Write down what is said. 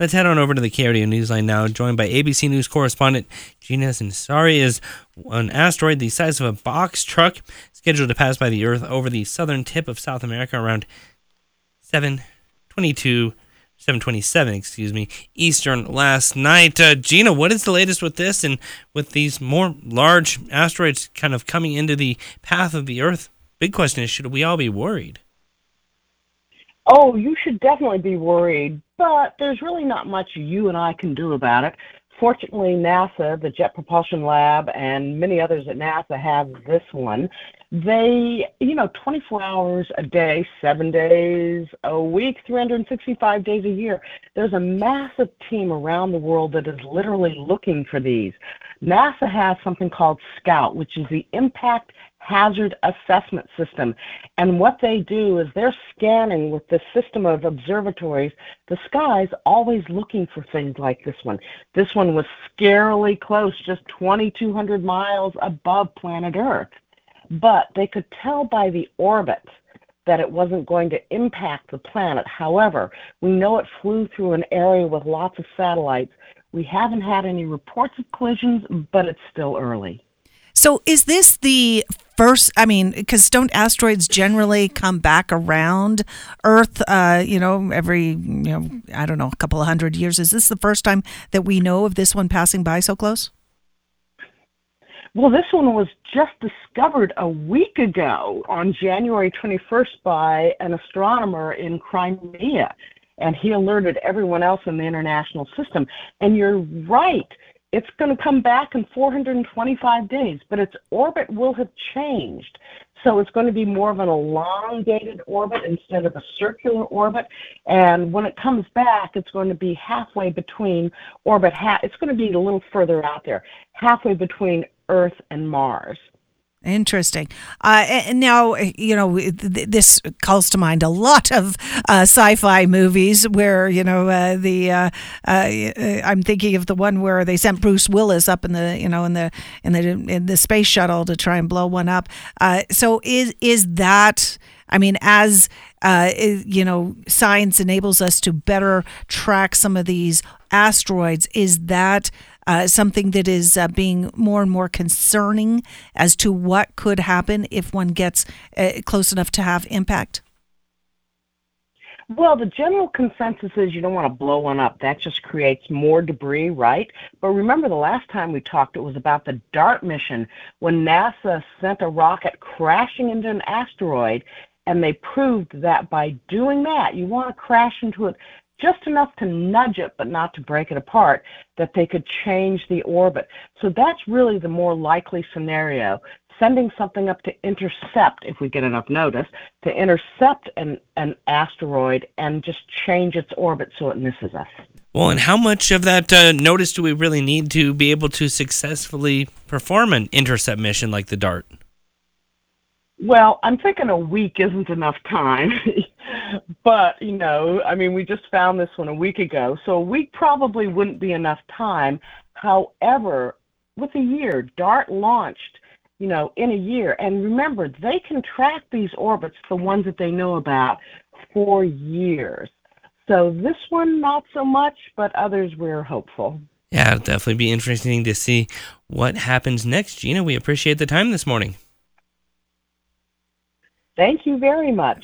Let's head on over to the KRDO Newsline now, joined by ABC News correspondent Gina Sunseri. Is an asteroid the size of a box truck scheduled to pass by the Earth over the southern tip of South America around 722 727, excuse me, Eastern last night. Uh, Gina, what is the latest with this and with these more large asteroids kind of coming into the path of the Earth? Big question is, should we all be worried? Oh, you should definitely be worried, but there's really not much you and I can do about it. Fortunately, NASA, the Jet Propulsion Lab, and many others at NASA have this one. They, you know, 24 hours a day, seven days a week, 365 days a year. There's a massive team around the world that is literally looking for these. NASA has something called SCOUT, which is the Impact hazard assessment system. And what they do is they're scanning with this system of observatories the skies, always looking for things like this one. This one was scarily close, just 2,200 miles above planet Earth. But they could tell by the orbit that it wasn't going to impact the planet. However, we know it flew through an area with lots of satellites. We haven't had any reports of collisions, but it's still early. So, is this the first? I mean, because don't asteroids generally come back around Earth? Uh, you know, every you know, I don't know, a couple of hundred years. Is this the first time that we know of this one passing by so close? Well, this one was just discovered a week ago on January 21st by an astronomer in Crimea, and he alerted everyone else in the international system. And you're right it's going to come back in 425 days, but its orbit will have changed. So it's going to be more of an elongated orbit instead of a circular orbit. And when it comes back, it's going to be halfway between orbit. Ha- it's going to be a little further out there, halfway between Earth and Mars. Interesting. Uh, and now, you know, this calls to mind a lot of uh, sci-fi movies where, you know, uh, the uh, uh, I'm thinking of the one where they sent Bruce Willis up in the, you know, in the in the in the space shuttle to try and blow one up. Uh, so is is that? I mean, as you know, science enables us to better track some of these asteroids. Is that uh, something that is uh, being more and more concerning as to what could happen if one gets uh, close enough to have impact? Well, the general consensus is you don't want to blow one up. That just creates more debris, right? But remember the last time we talked, it was about the DART mission when NASA sent a rocket crashing into an asteroid, and they proved that by doing that, you want to crash into it just enough to nudge it but not to break it apart, that they could change the orbit. So that's really the more likely scenario. Sending something up to intercept, if we get enough notice, to intercept an, an asteroid and just change its orbit so it misses us. Well, and how much of that uh, notice do we really need to be able to successfully perform an intercept mission like the DART? Well, I'm thinking a week isn't enough time. but, you know, I mean, we just found this one a week ago, so a week probably wouldn't be enough time. However, with a year, DART launched, you know, in a year. And remember, they can track these orbits, the ones that they know about, for years. So this one, not so much, but others we're hopeful. Yeah, it'll definitely be interesting to see what happens next. Gina, we appreciate the time this morning. Thank you very much.